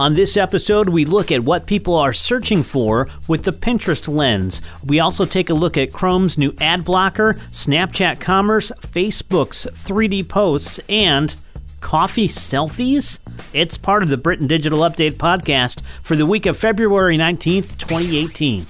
On this episode, we look at what people are searching for with the Pinterest lens. We also take a look at Chrome's new ad blocker, Snapchat Commerce, Facebook's 3D posts, and coffee selfies? It's part of the Britton Digital Update podcast for the week of February 19th, 2018.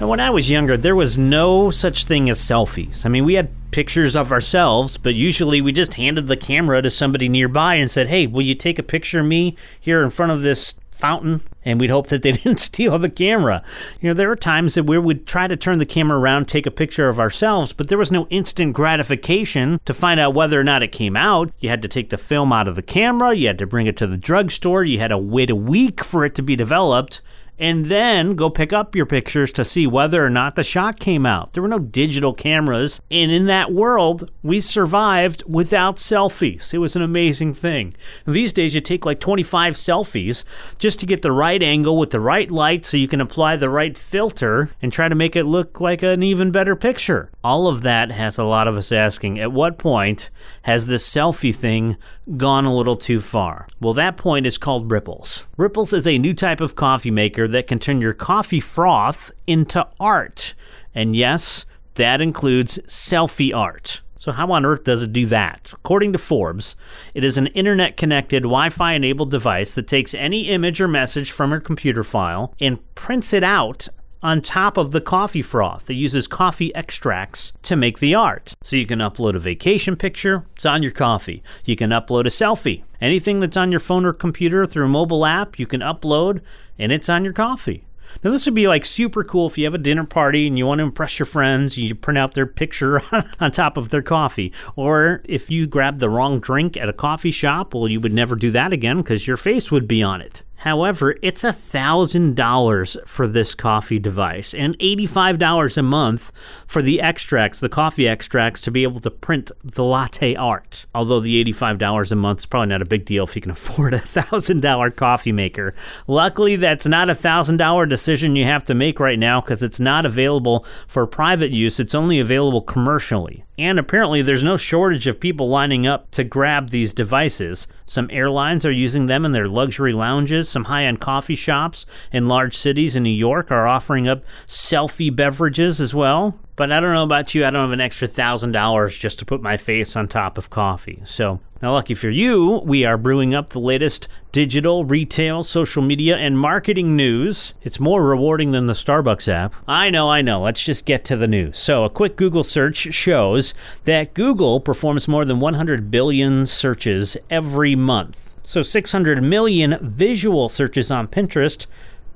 And when I was younger, there was no such thing as selfies. I mean, we had pictures of ourselves, but usually we just handed the camera to somebody nearby and said, Hey, will you take a picture of me here in front of this fountain? And we'd hope that they didn't steal the camera. You know, there were times that we would try to turn the camera around, take a picture of ourselves, but there was no instant gratification to find out whether or not it came out. You had to take the film out of the camera, you had to bring it to the drugstore, you had to wait a week for it to be developed and then go pick up your pictures to see whether or not the shot came out. There were no digital cameras, and in that world, we survived without selfies. It was an amazing thing. These days, you take like 25 selfies just to get the right angle with the right light so you can apply the right filter and try to make it look like an even better picture. All of that has a lot of us asking at what point has this selfie thing gone a little too far? Well, that point is called Ripples. Ripples is a new type of coffee maker that can turn your coffee froth into art. And yes, that includes selfie art. So, how on earth does it do that? According to Forbes, it is an internet connected, Wi Fi enabled device that takes any image or message from your computer file and prints it out on top of the coffee froth. It uses coffee extracts to make the art. So you can upload a vacation picture, it's on your coffee. You can upload a selfie. Anything that's on your phone or computer through a mobile app, you can upload and it's on your coffee. Now, this would be like super cool if you have a dinner party and you want to impress your friends, you print out their picture on top of their coffee. Or if you grab the wrong drink at a coffee shop, well, you would never do that again because your face would be on it. However, it's $1,000 for this coffee device and $85 a month for the extracts, the coffee extracts, to be able to print the latte art. Although the $85 a month is probably not a big deal if you can afford a $1,000 coffee maker. Luckily, that's not a $1,000 decision you have to make right now because it's not available for private use, it's only available commercially. And apparently, there's no shortage of people lining up to grab these devices. Some airlines are using them in their luxury lounges. Some high end coffee shops in large cities in New York are offering up selfie beverages as well. But I don't know about you, I don't have an extra thousand dollars just to put my face on top of coffee. So, now, lucky for you, we are brewing up the latest digital, retail, social media, and marketing news. It's more rewarding than the Starbucks app. I know, I know. Let's just get to the news. So, a quick Google search shows that Google performs more than 100 billion searches every month. So, 600 million visual searches on Pinterest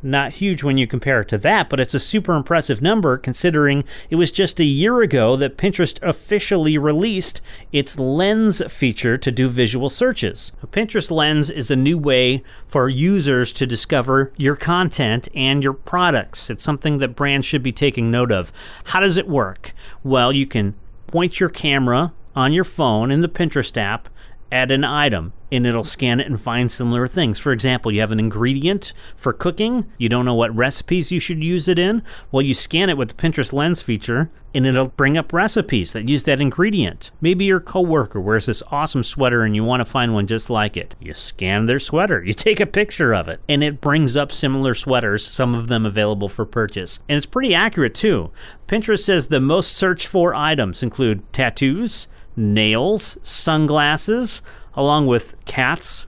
not huge when you compare it to that, but it's a super impressive number considering it was just a year ago that Pinterest officially released its Lens feature to do visual searches. Pinterest Lens is a new way for users to discover your content and your products. It's something that brands should be taking note of. How does it work? Well, you can point your camera on your phone in the Pinterest app at an item and it'll scan it and find similar things. For example, you have an ingredient for cooking, you don't know what recipes you should use it in. Well, you scan it with the Pinterest Lens feature and it'll bring up recipes that use that ingredient. Maybe your coworker wears this awesome sweater and you want to find one just like it. You scan their sweater, you take a picture of it, and it brings up similar sweaters, some of them available for purchase. And it's pretty accurate too. Pinterest says the most searched for items include tattoos, nails, sunglasses, along with cats,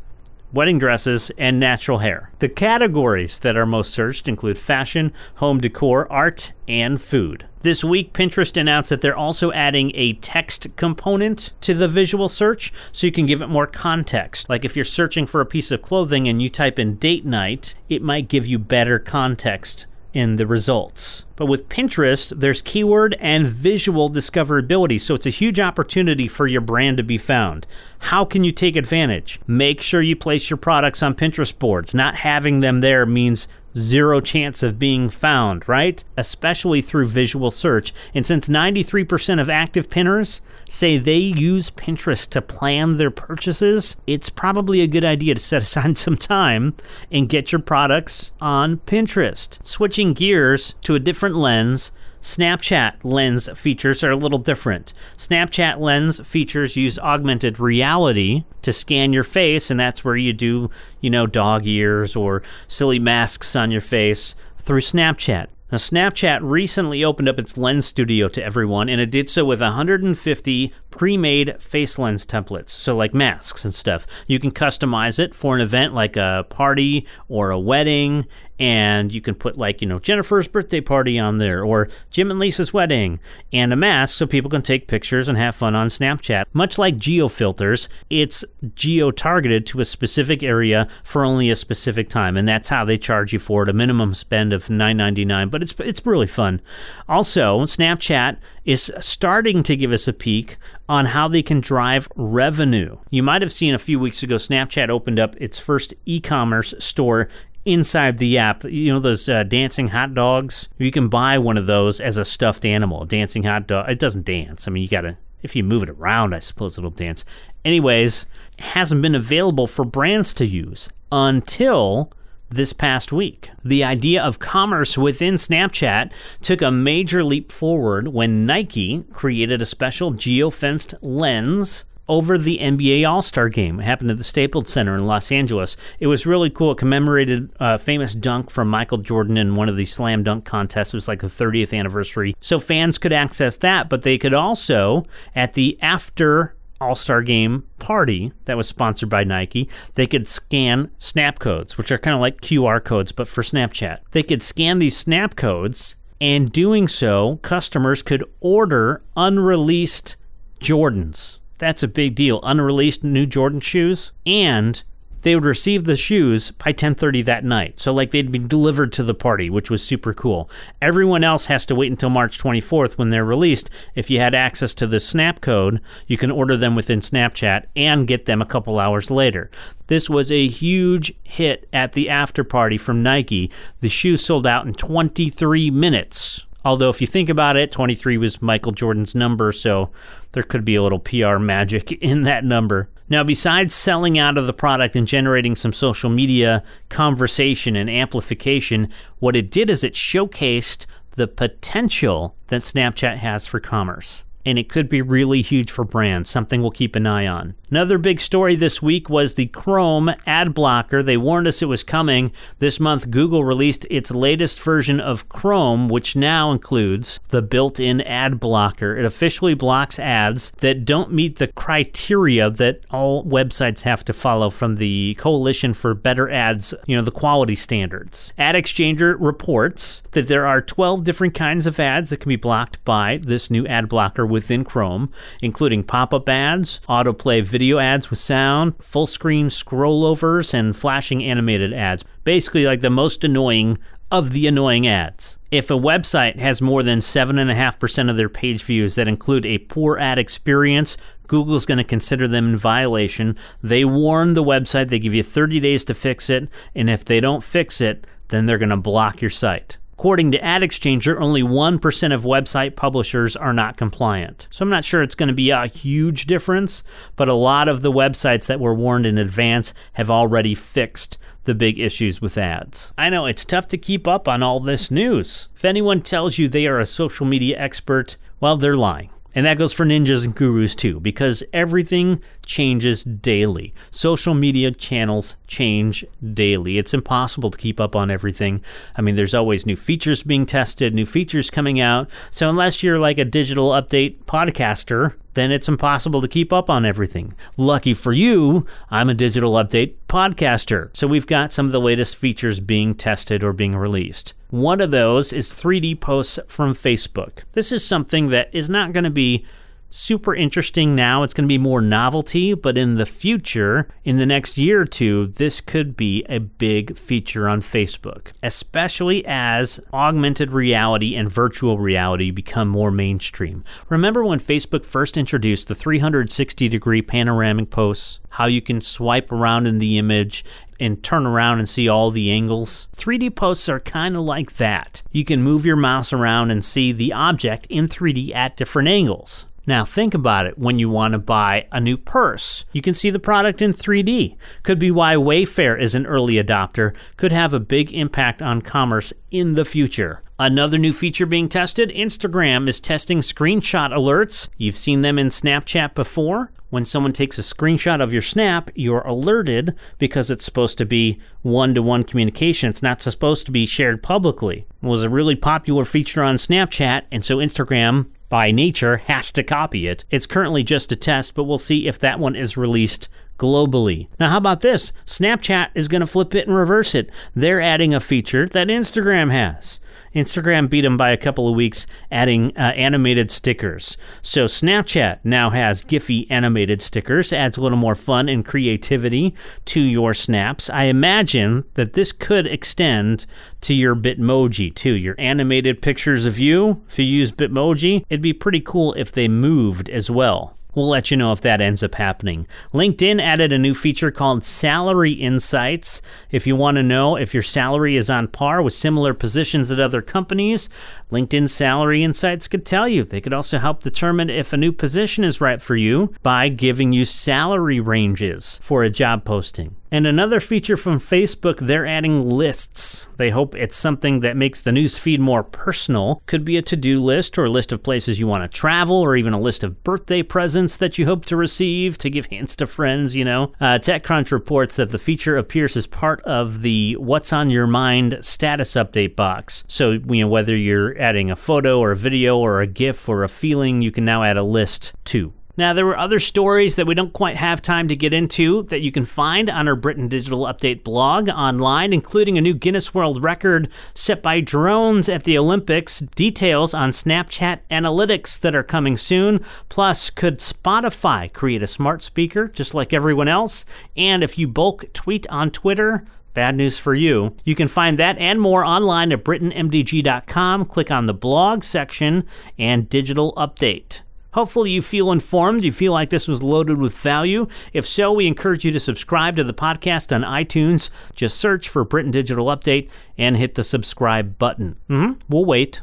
wedding dresses, and natural hair. The categories that are most searched include fashion, home decor, art, and food. This week, Pinterest announced that they're also adding a text component to the visual search so you can give it more context. Like if you're searching for a piece of clothing and you type in date night, it might give you better context in the results. But with Pinterest, there's keyword and visual discoverability, so it's a huge opportunity for your brand to be found. How can you take advantage? Make sure you place your products on Pinterest boards. Not having them there means zero chance of being found, right? Especially through visual search. And since 93% of active pinners say they use Pinterest to plan their purchases, it's probably a good idea to set aside some time and get your products on Pinterest. Switching gears to a different lens Snapchat lens features are a little different. Snapchat lens features use augmented reality to scan your face, and that's where you do, you know, dog ears or silly masks on your face through Snapchat. Now, Snapchat recently opened up its lens studio to everyone, and it did so with 150 pre made face lens templates. So, like masks and stuff. You can customize it for an event like a party or a wedding, and you can put, like, you know, Jennifer's birthday party on there or Jim and Lisa's wedding, and a mask so people can take pictures and have fun on Snapchat. Much like geo filters, it's geo targeted to a specific area for only a specific time, and that's how they charge you for it a minimum spend of $9.99. But it's, it's really fun. Also, Snapchat is starting to give us a peek on how they can drive revenue. You might have seen a few weeks ago, Snapchat opened up its first e commerce store inside the app. You know those uh, dancing hot dogs? You can buy one of those as a stuffed animal. A dancing hot dog. It doesn't dance. I mean, you got to if you move it around, I suppose it'll dance. Anyways, hasn't been available for brands to use until this past week. The idea of commerce within Snapchat took a major leap forward when Nike created a special geofenced lens over the NBA All Star game. It happened at the Staples Center in Los Angeles. It was really cool. It commemorated a famous dunk from Michael Jordan in one of the slam dunk contests. It was like the 30th anniversary. So fans could access that, but they could also, at the after all Star Game party that was sponsored by Nike, they could scan snap codes, which are kind of like QR codes, but for Snapchat. They could scan these snap codes, and doing so, customers could order unreleased Jordans. That's a big deal. Unreleased new Jordan shoes and they would receive the shoes by 10:30 that night. So like they'd be delivered to the party, which was super cool. Everyone else has to wait until March 24th when they're released. If you had access to the Snap code, you can order them within Snapchat and get them a couple hours later. This was a huge hit at the after party from Nike. The shoes sold out in 23 minutes. Although, if you think about it, 23 was Michael Jordan's number, so there could be a little PR magic in that number. Now, besides selling out of the product and generating some social media conversation and amplification, what it did is it showcased the potential that Snapchat has for commerce and it could be really huge for brands, something we'll keep an eye on. Another big story this week was the Chrome ad blocker. They warned us it was coming. This month, Google released its latest version of Chrome, which now includes the built in ad blocker. It officially blocks ads that don't meet the criteria that all websites have to follow from the Coalition for Better Ads, you know, the quality standards. Ad Exchanger reports that there are 12 different kinds of ads that can be blocked by this new ad blocker within Chrome, including pop up ads, autoplay video ads with sound, full screen scrollovers, and flashing animated ads. Basically, like the most annoying of the annoying ads. If a website has more than 7.5% of their page views that include a poor ad experience, Google's going to consider them in violation. They warn the website, they give you 30 days to fix it, and if they don't fix it, then they're going to block your site. According to Ad Exchanger, only 1% of website publishers are not compliant. So I'm not sure it's going to be a huge difference, but a lot of the websites that were warned in advance have already fixed the big issues with ads. I know it's tough to keep up on all this news. If anyone tells you they are a social media expert, well, they're lying. And that goes for ninjas and gurus too, because everything changes daily. Social media channels change daily. It's impossible to keep up on everything. I mean, there's always new features being tested, new features coming out. So, unless you're like a digital update podcaster, then it's impossible to keep up on everything. Lucky for you, I'm a digital update podcaster. So, we've got some of the latest features being tested or being released. One of those is 3D posts from Facebook. This is something that is not going to be super interesting now. It's going to be more novelty, but in the future, in the next year or two, this could be a big feature on Facebook, especially as augmented reality and virtual reality become more mainstream. Remember when Facebook first introduced the 360 degree panoramic posts? How you can swipe around in the image and turn around and see all the angles. 3D posts are kind of like that. You can move your mouse around and see the object in 3D at different angles. Now, think about it when you want to buy a new purse. You can see the product in 3D. Could be why Wayfair is an early adopter, could have a big impact on commerce in the future. Another new feature being tested Instagram is testing screenshot alerts. You've seen them in Snapchat before. When someone takes a screenshot of your snap, you're alerted because it's supposed to be one to one communication. It's not supposed to be shared publicly. It was a really popular feature on Snapchat, and so Instagram by nature, has to copy it. It's currently just a test, but we'll see if that one is released globally. Now, how about this? Snapchat is going to flip it and reverse it. They're adding a feature that Instagram has. Instagram beat them by a couple of weeks, adding uh, animated stickers. So Snapchat now has Giphy animated stickers, adds a little more fun and creativity to your snaps. I imagine that this could extend to your Bitmoji too, your animated pictures of you. If you use Bitmoji, it'd be pretty cool if they moved as well. We'll let you know if that ends up happening. LinkedIn added a new feature called Salary Insights. If you want to know if your salary is on par with similar positions at other companies, LinkedIn Salary Insights could tell you. They could also help determine if a new position is right for you by giving you salary ranges for a job posting. And another feature from Facebook, they're adding lists. They hope it's something that makes the news feed more personal. Could be a to do list or a list of places you want to travel or even a list of birthday presents that you hope to receive to give hints to friends, you know. Uh, TechCrunch reports that the feature appears as part of the What's on Your Mind status update box. So, you know, whether you're adding a photo or a video or a GIF or a feeling, you can now add a list too. Now, there were other stories that we don't quite have time to get into that you can find on our Britton Digital Update blog online, including a new Guinness World Record set by drones at the Olympics, details on Snapchat analytics that are coming soon. Plus, could Spotify create a smart speaker just like everyone else? And if you bulk tweet on Twitter, Bad news for you. You can find that and more online at BrittonMDG.com. Click on the blog section and digital update. Hopefully, you feel informed. You feel like this was loaded with value. If so, we encourage you to subscribe to the podcast on iTunes. Just search for Britton Digital Update and hit the subscribe button. Mm-hmm. We'll wait.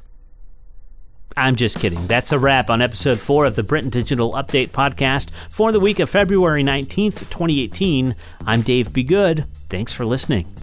I'm just kidding. That's a wrap on episode four of the Britton Digital Update podcast for the week of February 19th, 2018. I'm Dave Be Good. Thanks for listening.